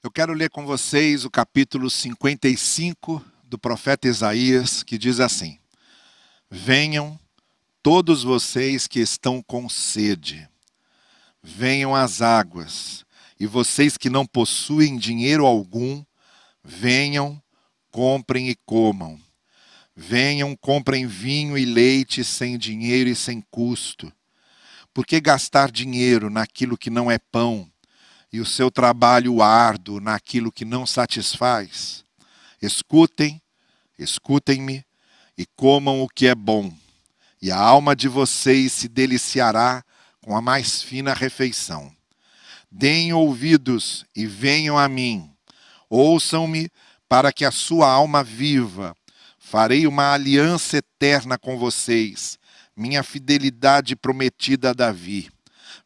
Eu quero ler com vocês o capítulo 55 do profeta Isaías, que diz assim: Venham todos vocês que estão com sede, venham às águas, e vocês que não possuem dinheiro algum, venham, comprem e comam. Venham, comprem vinho e leite sem dinheiro e sem custo. Por que gastar dinheiro naquilo que não é pão? E o seu trabalho árduo naquilo que não satisfaz. Escutem, escutem-me e comam o que é bom, e a alma de vocês se deliciará com a mais fina refeição. Deem ouvidos e venham a mim. Ouçam-me para que a sua alma viva. Farei uma aliança eterna com vocês, minha fidelidade prometida a Davi.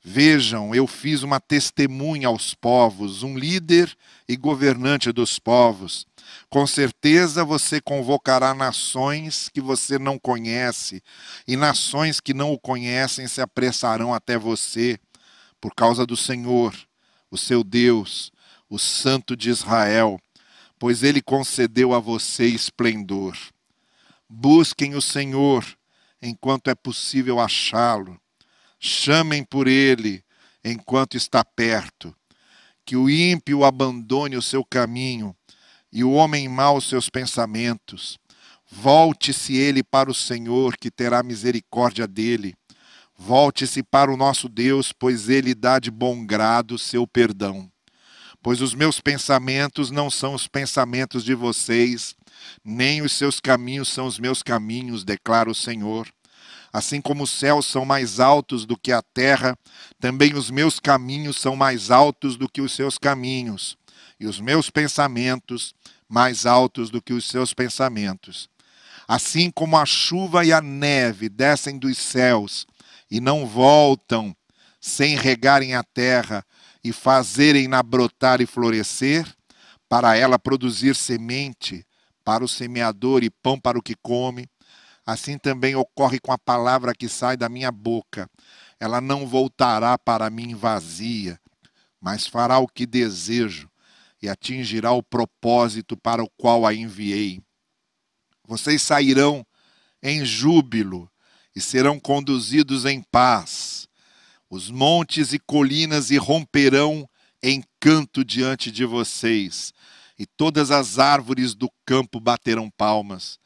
Vejam, eu fiz uma testemunha aos povos, um líder e governante dos povos. Com certeza você convocará nações que você não conhece, e nações que não o conhecem se apressarão até você, por causa do Senhor, o seu Deus, o Santo de Israel, pois ele concedeu a você esplendor. Busquem o Senhor enquanto é possível achá-lo chamem por ele enquanto está perto. Que o ímpio abandone o seu caminho e o homem mau os seus pensamentos. Volte-se ele para o Senhor, que terá misericórdia dele. Volte-se para o nosso Deus, pois ele dá de bom grado seu perdão. Pois os meus pensamentos não são os pensamentos de vocês, nem os seus caminhos são os meus caminhos, declara o Senhor. Assim como os céus são mais altos do que a terra, também os meus caminhos são mais altos do que os seus caminhos, e os meus pensamentos mais altos do que os seus pensamentos. Assim como a chuva e a neve descem dos céus e não voltam sem regarem a terra e fazerem-na brotar e florescer, para ela produzir semente para o semeador e pão para o que come, assim também ocorre com a palavra que sai da minha boca. Ela não voltará para mim vazia, mas fará o que desejo e atingirá o propósito para o qual a enviei. Vocês sairão em júbilo e serão conduzidos em paz. Os montes e colinas irromperão em canto diante de vocês, e todas as árvores do campo baterão palmas.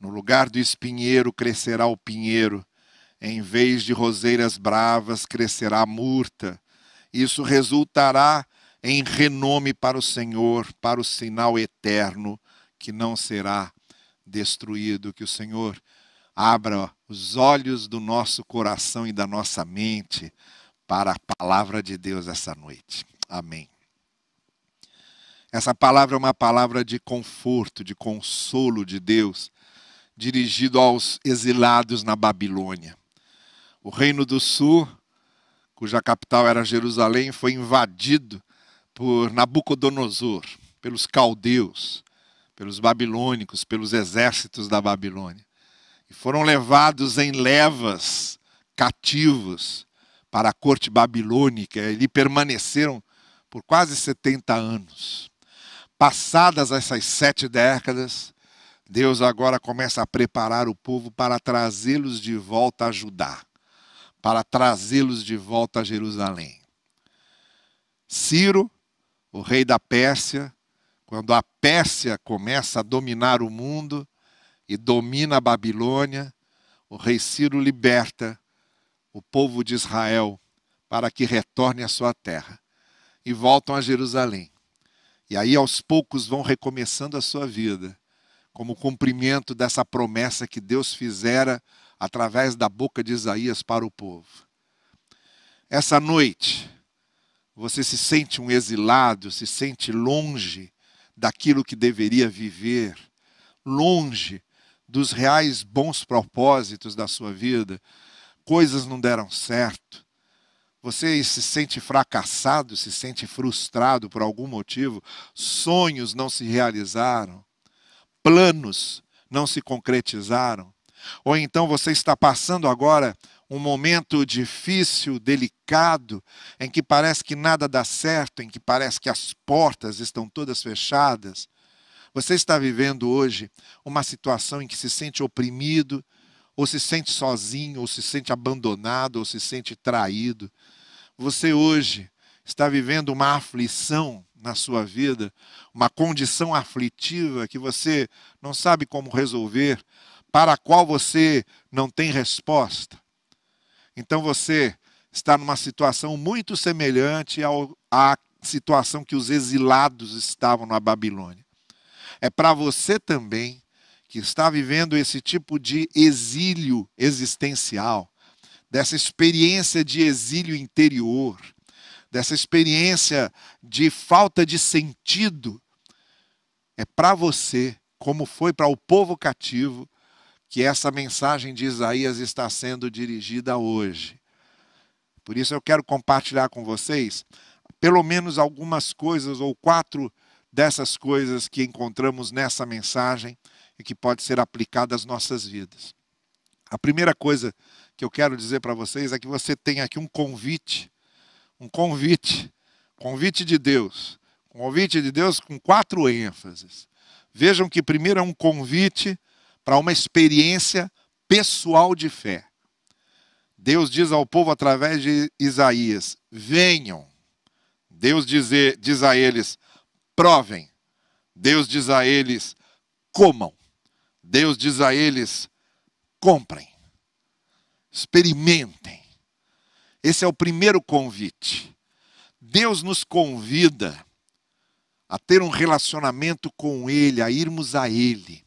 No lugar do espinheiro crescerá o pinheiro, em vez de roseiras bravas crescerá a murta. Isso resultará em renome para o Senhor, para o sinal eterno que não será destruído. Que o Senhor abra os olhos do nosso coração e da nossa mente para a palavra de Deus essa noite. Amém. Essa palavra é uma palavra de conforto, de consolo de Deus dirigido aos exilados na Babilônia. O Reino do Sul, cuja capital era Jerusalém, foi invadido por Nabucodonosor, pelos caldeus, pelos babilônicos, pelos exércitos da Babilônia. E foram levados em levas cativos para a corte babilônica. E permaneceram por quase 70 anos. Passadas essas sete décadas, Deus agora começa a preparar o povo para trazê-los de volta a Judá, para trazê-los de volta a Jerusalém. Ciro, o rei da Pérsia, quando a Pérsia começa a dominar o mundo e domina a Babilônia, o rei Ciro liberta o povo de Israel para que retorne à sua terra e voltam a Jerusalém. E aí aos poucos vão recomeçando a sua vida como cumprimento dessa promessa que Deus fizera através da boca de Isaías para o povo. Essa noite, você se sente um exilado, se sente longe daquilo que deveria viver, longe dos reais bons propósitos da sua vida, coisas não deram certo. Você se sente fracassado, se sente frustrado por algum motivo, sonhos não se realizaram planos não se concretizaram, ou então você está passando agora um momento difícil, delicado, em que parece que nada dá certo, em que parece que as portas estão todas fechadas. Você está vivendo hoje uma situação em que se sente oprimido, ou se sente sozinho, ou se sente abandonado, ou se sente traído. Você hoje está vivendo uma aflição na sua vida, uma condição aflitiva que você não sabe como resolver, para a qual você não tem resposta. Então você está numa situação muito semelhante ao, à situação que os exilados estavam na Babilônia. É para você também, que está vivendo esse tipo de exílio existencial, dessa experiência de exílio interior, dessa experiência de falta de sentido, é para você, como foi para o povo cativo, que essa mensagem de Isaías está sendo dirigida hoje. Por isso eu quero compartilhar com vocês pelo menos algumas coisas ou quatro dessas coisas que encontramos nessa mensagem e que pode ser aplicada às nossas vidas. A primeira coisa que eu quero dizer para vocês é que você tem aqui um convite, um convite, convite de Deus, convite de Deus com quatro ênfases. Vejam que primeiro é um convite para uma experiência pessoal de fé. Deus diz ao povo através de Isaías: venham. Deus diz, diz a eles: provem. Deus diz a eles: comam. Deus diz a eles: comprem. Experimentem. Esse é o primeiro convite. Deus nos convida a ter um relacionamento com Ele, a irmos a Ele.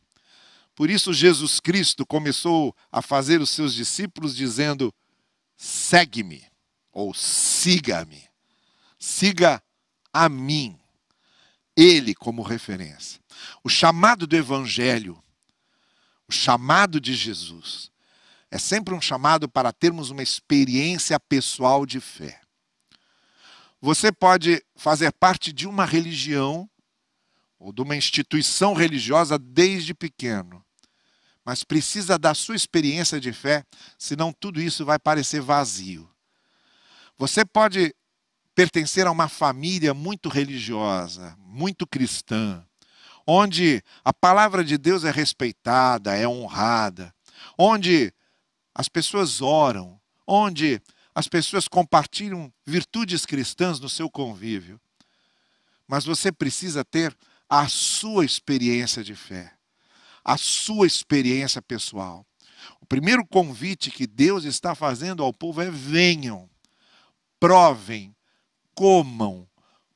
Por isso, Jesus Cristo começou a fazer os seus discípulos dizendo: segue-me, ou siga-me, siga a mim, Ele como referência. O chamado do Evangelho, o chamado de Jesus, é sempre um chamado para termos uma experiência pessoal de fé. Você pode fazer parte de uma religião ou de uma instituição religiosa desde pequeno mas precisa da sua experiência de fé, senão tudo isso vai parecer vazio. Você pode pertencer a uma família muito religiosa, muito cristã, onde a palavra de Deus é respeitada, é honrada, onde as pessoas oram, onde as pessoas compartilham virtudes cristãs no seu convívio. Mas você precisa ter a sua experiência de fé a sua experiência pessoal. O primeiro convite que Deus está fazendo ao povo é: venham, provem, comam,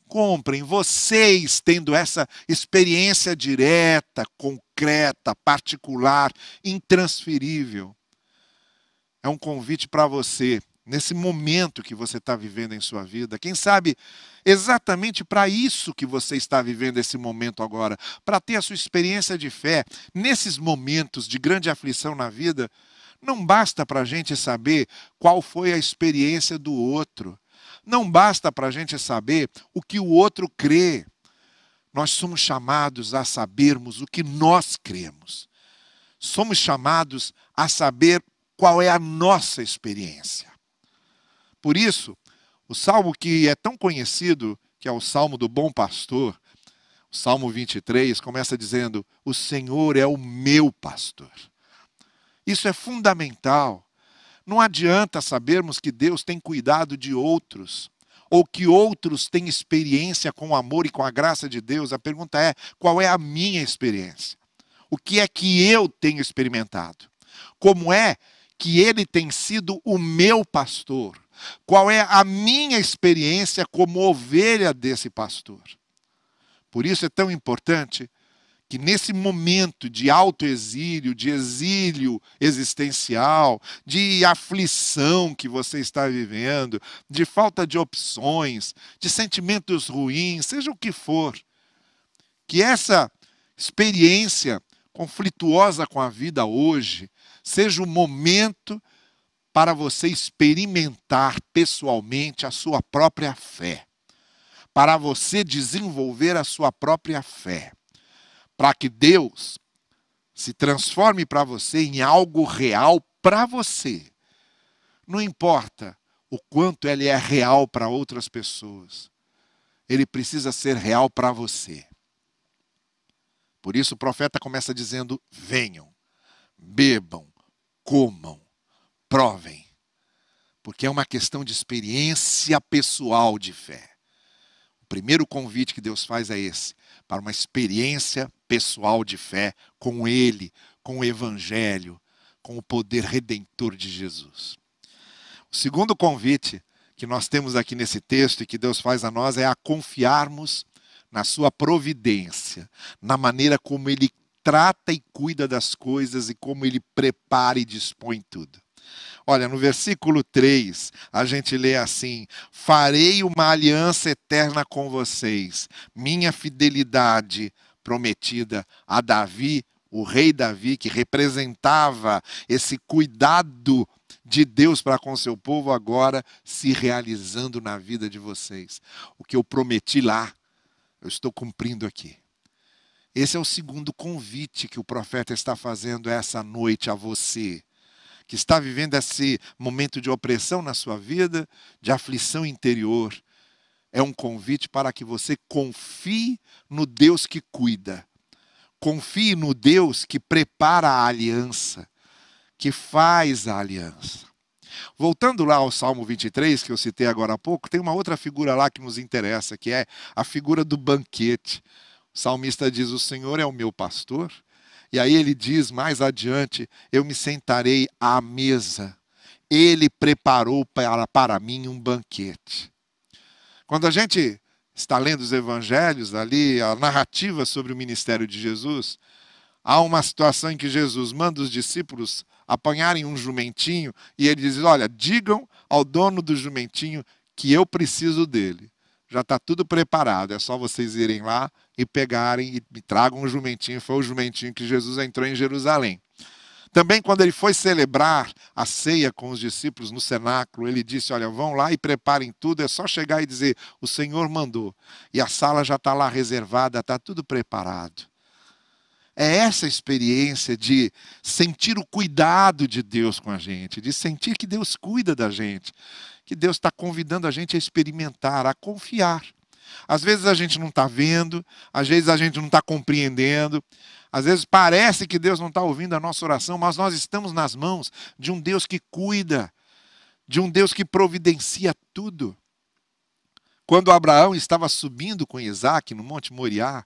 comprem. Vocês tendo essa experiência direta, concreta, particular, intransferível. É um convite para você nesse momento que você está vivendo em sua vida. Quem sabe exatamente para isso que você está vivendo esse momento agora, para ter a sua experiência de fé nesses momentos de grande aflição na vida. Não basta para a gente saber qual foi a experiência do outro. Não basta para a gente saber o que o outro crê. Nós somos chamados a sabermos o que nós cremos. Somos chamados a saber qual é a nossa experiência. Por isso, o salmo que é tão conhecido, que é o salmo do bom pastor, o salmo 23, começa dizendo: O Senhor é o meu pastor. Isso é fundamental. Não adianta sabermos que Deus tem cuidado de outros, ou que outros têm experiência com o amor e com a graça de Deus. A pergunta é: qual é a minha experiência? O que é que eu tenho experimentado? Como é que ele tem sido o meu pastor? Qual é a minha experiência como ovelha desse pastor? Por isso é tão importante que nesse momento de autoexílio, de exílio existencial, de aflição que você está vivendo, de falta de opções, de sentimentos ruins, seja o que for, que essa experiência conflituosa com a vida hoje seja o momento para você experimentar pessoalmente a sua própria fé, para você desenvolver a sua própria fé, para que Deus se transforme para você em algo real para você, não importa o quanto ele é real para outras pessoas, ele precisa ser real para você. Por isso o profeta começa dizendo: venham, bebam, comam, provem. Porque é uma questão de experiência pessoal de fé. O primeiro convite que Deus faz é esse, para uma experiência pessoal de fé com Ele, com o Evangelho, com o poder redentor de Jesus. O segundo convite que nós temos aqui nesse texto e que Deus faz a nós é a confiarmos na Sua providência, na maneira como Ele trata e cuida das coisas e como Ele prepara e dispõe tudo. Olha, no versículo 3, a gente lê assim: Farei uma aliança eterna com vocês, minha fidelidade prometida a Davi, o rei Davi, que representava esse cuidado de Deus para com seu povo, agora se realizando na vida de vocês. O que eu prometi lá, eu estou cumprindo aqui. Esse é o segundo convite que o profeta está fazendo essa noite a você que está vivendo esse momento de opressão na sua vida, de aflição interior, é um convite para que você confie no Deus que cuida. Confie no Deus que prepara a aliança, que faz a aliança. Voltando lá ao Salmo 23, que eu citei agora há pouco, tem uma outra figura lá que nos interessa, que é a figura do banquete. O salmista diz: O Senhor é o meu pastor, e aí ele diz mais adiante: Eu me sentarei à mesa. Ele preparou para, para mim um banquete. Quando a gente está lendo os evangelhos ali, a narrativa sobre o ministério de Jesus, há uma situação em que Jesus manda os discípulos apanharem um jumentinho e ele diz: Olha, digam ao dono do jumentinho que eu preciso dele já está tudo preparado. É só vocês irem lá e pegarem e me tragam um jumentinho. Foi o jumentinho que Jesus entrou em Jerusalém. Também, quando ele foi celebrar a ceia com os discípulos no cenáculo, ele disse: Olha, vão lá e preparem tudo, é só chegar e dizer: O Senhor mandou. E a sala já está lá reservada, está tudo preparado. É essa experiência de sentir o cuidado de Deus com a gente, de sentir que Deus cuida da gente, que Deus está convidando a gente a experimentar, a confiar. Às vezes a gente não está vendo, às vezes a gente não está compreendendo, às vezes parece que Deus não está ouvindo a nossa oração, mas nós estamos nas mãos de um Deus que cuida, de um Deus que providencia tudo. Quando Abraão estava subindo com Isaac no Monte Moriá,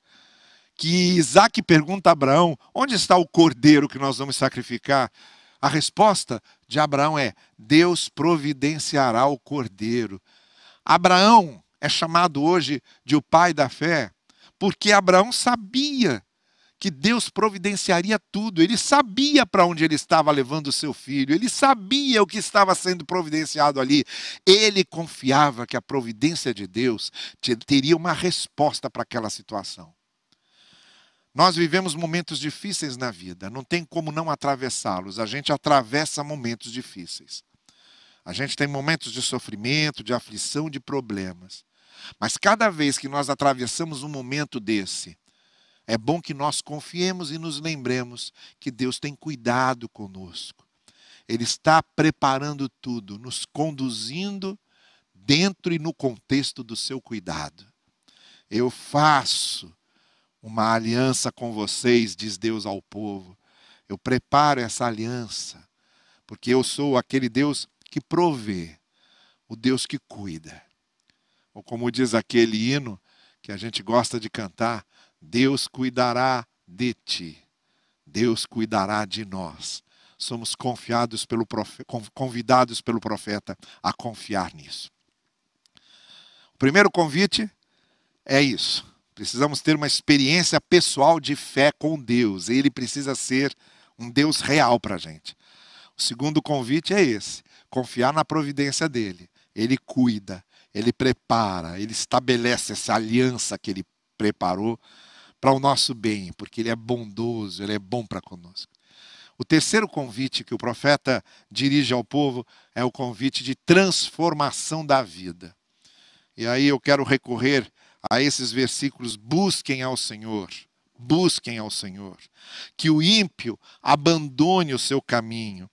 que Isaac pergunta a Abraão: onde está o cordeiro que nós vamos sacrificar? A resposta de Abraão é: Deus providenciará o cordeiro. Abraão é chamado hoje de o pai da fé, porque Abraão sabia que Deus providenciaria tudo. Ele sabia para onde ele estava levando o seu filho, ele sabia o que estava sendo providenciado ali. Ele confiava que a providência de Deus teria uma resposta para aquela situação. Nós vivemos momentos difíceis na vida, não tem como não atravessá-los. A gente atravessa momentos difíceis. A gente tem momentos de sofrimento, de aflição, de problemas. Mas cada vez que nós atravessamos um momento desse, é bom que nós confiemos e nos lembremos que Deus tem cuidado conosco. Ele está preparando tudo, nos conduzindo dentro e no contexto do seu cuidado. Eu faço uma aliança com vocês, diz Deus ao povo. Eu preparo essa aliança, porque eu sou aquele Deus que provê, o Deus que cuida. Ou como diz aquele hino que a gente gosta de cantar, Deus cuidará de ti. Deus cuidará de nós. Somos confiados pelo convidados pelo profeta a confiar nisso. O primeiro convite é isso. Precisamos ter uma experiência pessoal de fé com Deus. Ele precisa ser um Deus real para a gente. O segundo convite é esse: confiar na providência dele. Ele cuida, ele prepara, ele estabelece essa aliança que ele preparou para o nosso bem, porque ele é bondoso, ele é bom para conosco. O terceiro convite que o profeta dirige ao povo é o convite de transformação da vida. E aí eu quero recorrer a esses versículos: busquem ao Senhor, busquem ao Senhor. Que o ímpio abandone o seu caminho,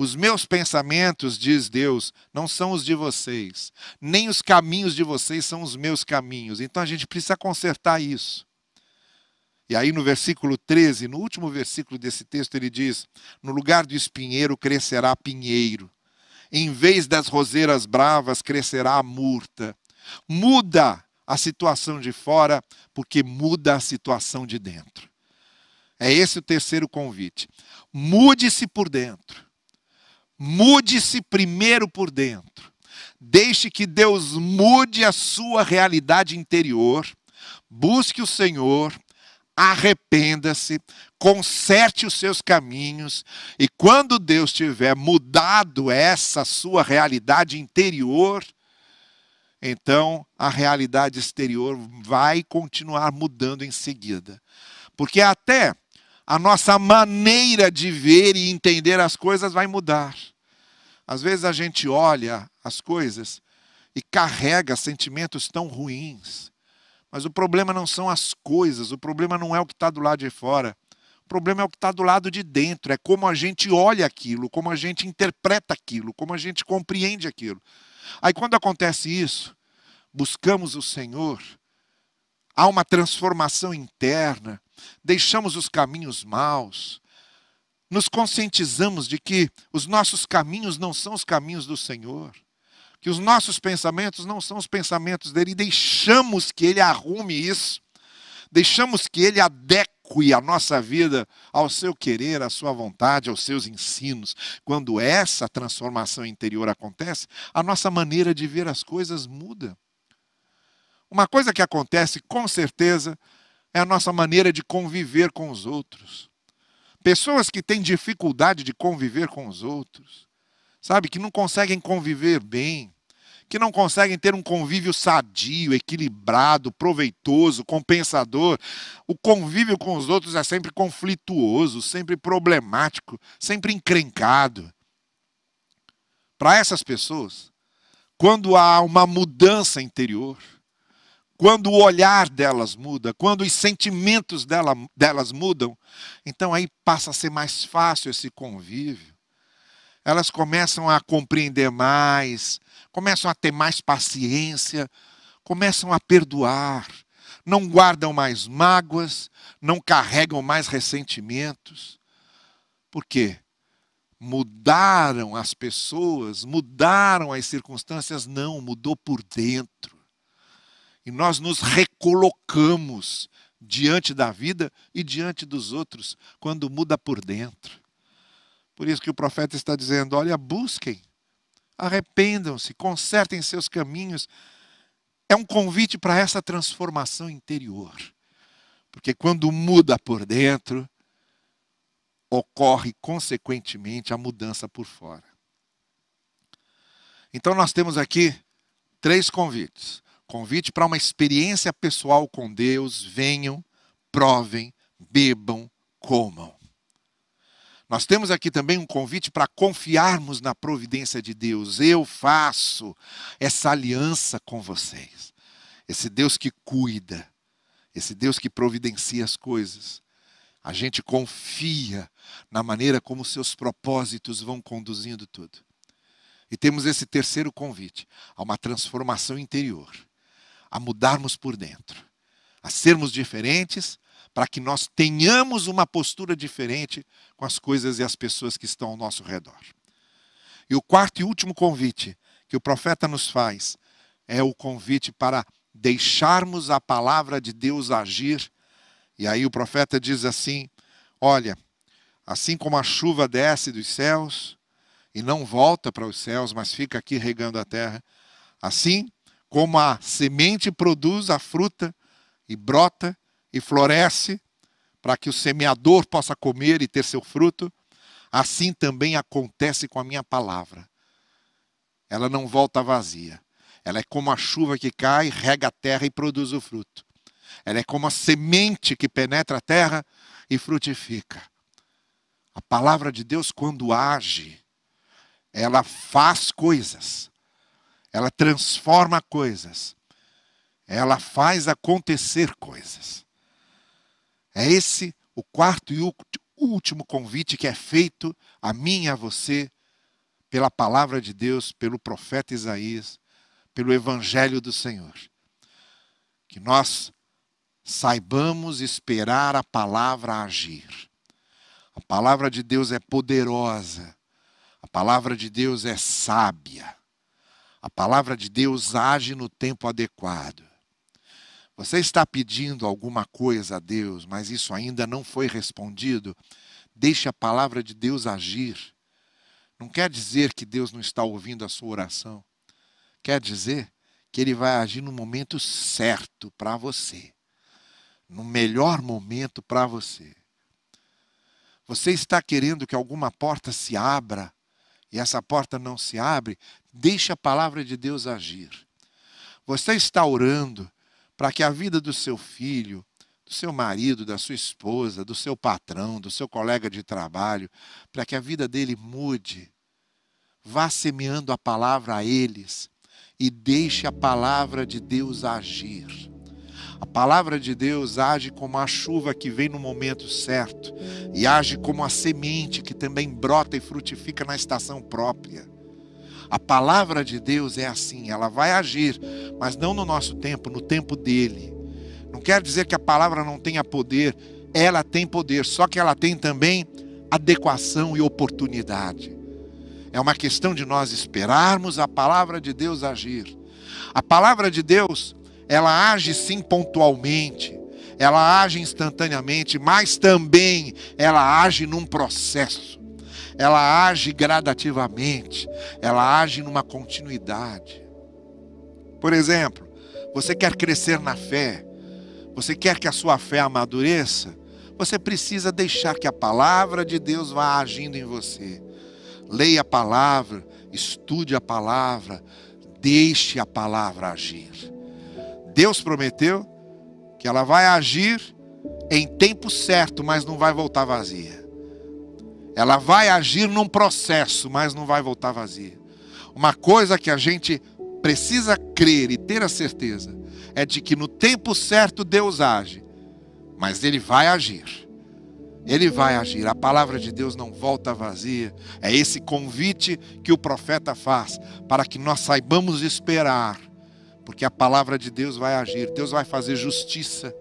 Os meus pensamentos, diz Deus, não são os de vocês, nem os caminhos de vocês são os meus caminhos. Então a gente precisa consertar isso. E aí no versículo 13, no último versículo desse texto, ele diz: No lugar do espinheiro crescerá pinheiro, em vez das roseiras bravas crescerá a murta. Muda a situação de fora, porque muda a situação de dentro. É esse o terceiro convite. Mude-se por dentro. Mude-se primeiro por dentro. Deixe que Deus mude a sua realidade interior. Busque o Senhor, arrependa-se, conserte os seus caminhos, e quando Deus tiver mudado essa sua realidade interior, então a realidade exterior vai continuar mudando em seguida. Porque até a nossa maneira de ver e entender as coisas vai mudar. Às vezes a gente olha as coisas e carrega sentimentos tão ruins. Mas o problema não são as coisas, o problema não é o que está do lado de fora. O problema é o que está do lado de dentro, é como a gente olha aquilo, como a gente interpreta aquilo, como a gente compreende aquilo. Aí quando acontece isso, buscamos o Senhor, há uma transformação interna, deixamos os caminhos maus, nos conscientizamos de que os nossos caminhos não são os caminhos do Senhor, que os nossos pensamentos não são os pensamentos dele, e deixamos que ele arrume isso, deixamos que ele adeque a nossa vida ao seu querer, à sua vontade, aos seus ensinos. Quando essa transformação interior acontece, a nossa maneira de ver as coisas muda. Uma coisa que acontece com certeza é a nossa maneira de conviver com os outros. Pessoas que têm dificuldade de conviver com os outros, sabe, que não conseguem conviver bem, que não conseguem ter um convívio sadio, equilibrado, proveitoso, compensador. O convívio com os outros é sempre conflituoso, sempre problemático, sempre encrencado. Para essas pessoas, quando há uma mudança interior, quando o olhar delas muda, quando os sentimentos dela, delas mudam, então aí passa a ser mais fácil esse convívio. Elas começam a compreender mais, começam a ter mais paciência, começam a perdoar, não guardam mais mágoas, não carregam mais ressentimentos. Por quê? Mudaram as pessoas, mudaram as circunstâncias? Não, mudou por dentro. E nós nos recolocamos diante da vida e diante dos outros quando muda por dentro. Por isso que o profeta está dizendo: olha, busquem, arrependam-se, consertem seus caminhos. É um convite para essa transformação interior. Porque quando muda por dentro, ocorre consequentemente a mudança por fora. Então nós temos aqui três convites. Convite para uma experiência pessoal com Deus. Venham, provem, bebam, comam. Nós temos aqui também um convite para confiarmos na providência de Deus. Eu faço essa aliança com vocês. Esse Deus que cuida, esse Deus que providencia as coisas. A gente confia na maneira como seus propósitos vão conduzindo tudo. E temos esse terceiro convite, a uma transformação interior a mudarmos por dentro, a sermos diferentes, para que nós tenhamos uma postura diferente com as coisas e as pessoas que estão ao nosso redor. E o quarto e último convite que o profeta nos faz é o convite para deixarmos a palavra de Deus agir. E aí o profeta diz assim: Olha, assim como a chuva desce dos céus e não volta para os céus, mas fica aqui regando a terra, assim como a semente produz a fruta e brota e floresce para que o semeador possa comer e ter seu fruto, assim também acontece com a minha palavra. Ela não volta vazia. Ela é como a chuva que cai, rega a terra e produz o fruto. Ela é como a semente que penetra a terra e frutifica. A palavra de Deus, quando age, ela faz coisas ela transforma coisas, ela faz acontecer coisas. É esse o quarto e último convite que é feito a mim e a você pela palavra de Deus, pelo profeta Isaías, pelo evangelho do Senhor. Que nós saibamos esperar a palavra agir. A palavra de Deus é poderosa. A palavra de Deus é sábia. A palavra de Deus age no tempo adequado. Você está pedindo alguma coisa a Deus, mas isso ainda não foi respondido? Deixe a palavra de Deus agir. Não quer dizer que Deus não está ouvindo a sua oração. Quer dizer que Ele vai agir no momento certo para você, no melhor momento para você. Você está querendo que alguma porta se abra e essa porta não se abre? Deixe a palavra de Deus agir. Você está orando para que a vida do seu filho, do seu marido, da sua esposa, do seu patrão, do seu colega de trabalho, para que a vida dele mude. Vá semeando a palavra a eles e deixe a palavra de Deus agir. A palavra de Deus age como a chuva que vem no momento certo e age como a semente que também brota e frutifica na estação própria. A palavra de Deus é assim, ela vai agir, mas não no nosso tempo, no tempo dele. Não quer dizer que a palavra não tenha poder, ela tem poder, só que ela tem também adequação e oportunidade. É uma questão de nós esperarmos a palavra de Deus agir. A palavra de Deus, ela age sim pontualmente, ela age instantaneamente, mas também ela age num processo. Ela age gradativamente, ela age numa continuidade. Por exemplo, você quer crescer na fé, você quer que a sua fé amadureça? Você precisa deixar que a palavra de Deus vá agindo em você. Leia a palavra, estude a palavra, deixe a palavra agir. Deus prometeu que ela vai agir em tempo certo, mas não vai voltar vazia. Ela vai agir num processo, mas não vai voltar vazia. Uma coisa que a gente precisa crer e ter a certeza é de que no tempo certo Deus age, mas Ele vai agir. Ele vai agir. A palavra de Deus não volta vazia. É esse convite que o profeta faz para que nós saibamos esperar, porque a palavra de Deus vai agir. Deus vai fazer justiça.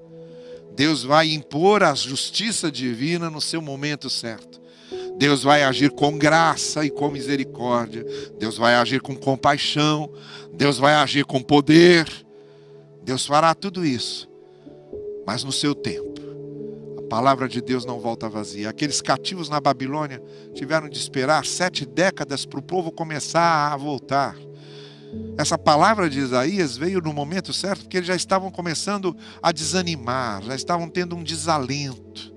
Deus vai impor a justiça divina no seu momento certo. Deus vai agir com graça e com misericórdia. Deus vai agir com compaixão. Deus vai agir com poder. Deus fará tudo isso, mas no seu tempo. A palavra de Deus não volta vazia. Aqueles cativos na Babilônia tiveram de esperar sete décadas para o povo começar a voltar. Essa palavra de Isaías veio no momento certo, porque eles já estavam começando a desanimar, já estavam tendo um desalento.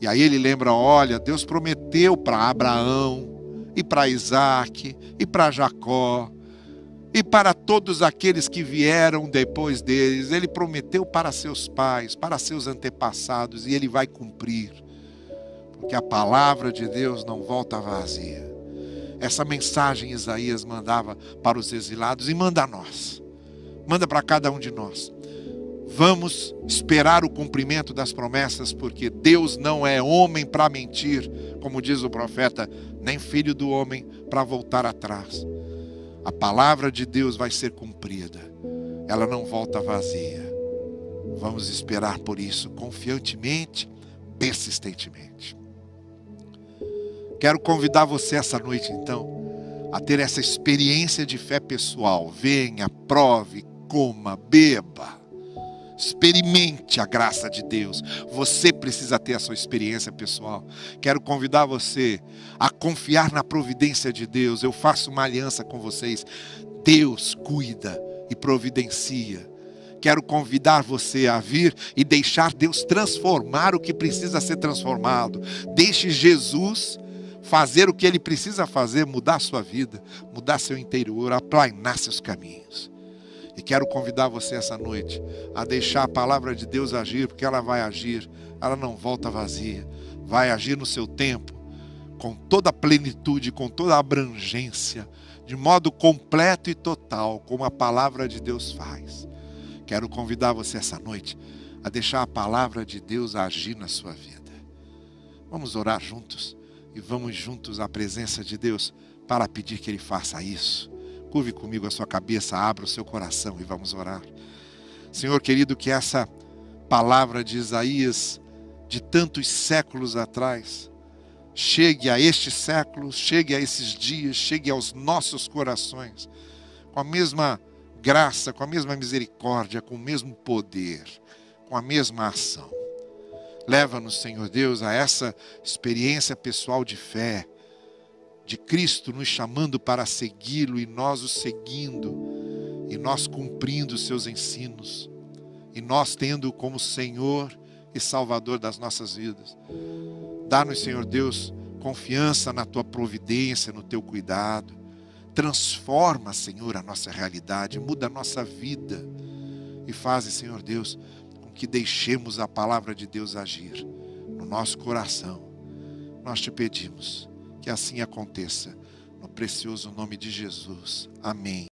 E aí ele lembra: olha, Deus prometeu para Abraão, e para Isaac, e para Jacó, e para todos aqueles que vieram depois deles, ele prometeu para seus pais, para seus antepassados, e ele vai cumprir. Porque a palavra de Deus não volta vazia. Essa mensagem Isaías mandava para os exilados e manda a nós. Manda para cada um de nós. Vamos esperar o cumprimento das promessas, porque Deus não é homem para mentir, como diz o profeta, nem filho do homem para voltar atrás. A palavra de Deus vai ser cumprida. Ela não volta vazia. Vamos esperar por isso confiantemente, persistentemente. Quero convidar você essa noite, então, a ter essa experiência de fé pessoal. Venha, prove, coma, beba. Experimente a graça de Deus. Você precisa ter a sua experiência pessoal. Quero convidar você a confiar na providência de Deus. Eu faço uma aliança com vocês. Deus cuida e providencia. Quero convidar você a vir e deixar Deus transformar o que precisa ser transformado. Deixe Jesus fazer o que ele precisa fazer, mudar sua vida, mudar seu interior, aplanar seus caminhos. E quero convidar você essa noite a deixar a palavra de Deus agir, porque ela vai agir, ela não volta vazia, vai agir no seu tempo, com toda a plenitude, com toda a abrangência, de modo completo e total, como a palavra de Deus faz. Quero convidar você essa noite a deixar a palavra de Deus agir na sua vida. Vamos orar juntos e vamos juntos à presença de Deus para pedir que Ele faça isso. Curve comigo a sua cabeça, abra o seu coração e vamos orar. Senhor querido, que essa palavra de Isaías de tantos séculos atrás chegue a este século, chegue a esses dias, chegue aos nossos corações, com a mesma graça, com a mesma misericórdia, com o mesmo poder, com a mesma ação. Leva-nos, Senhor Deus, a essa experiência pessoal de fé, de Cristo nos chamando para segui-lo e nós o seguindo, e nós cumprindo os seus ensinos, e nós tendo como Senhor e Salvador das nossas vidas. Dá-nos, Senhor Deus, confiança na tua providência, no teu cuidado. Transforma, Senhor, a nossa realidade, muda a nossa vida e faz, Senhor Deus, com que deixemos a palavra de Deus agir no nosso coração. Nós te pedimos que assim aconteça, no precioso nome de Jesus. Amém.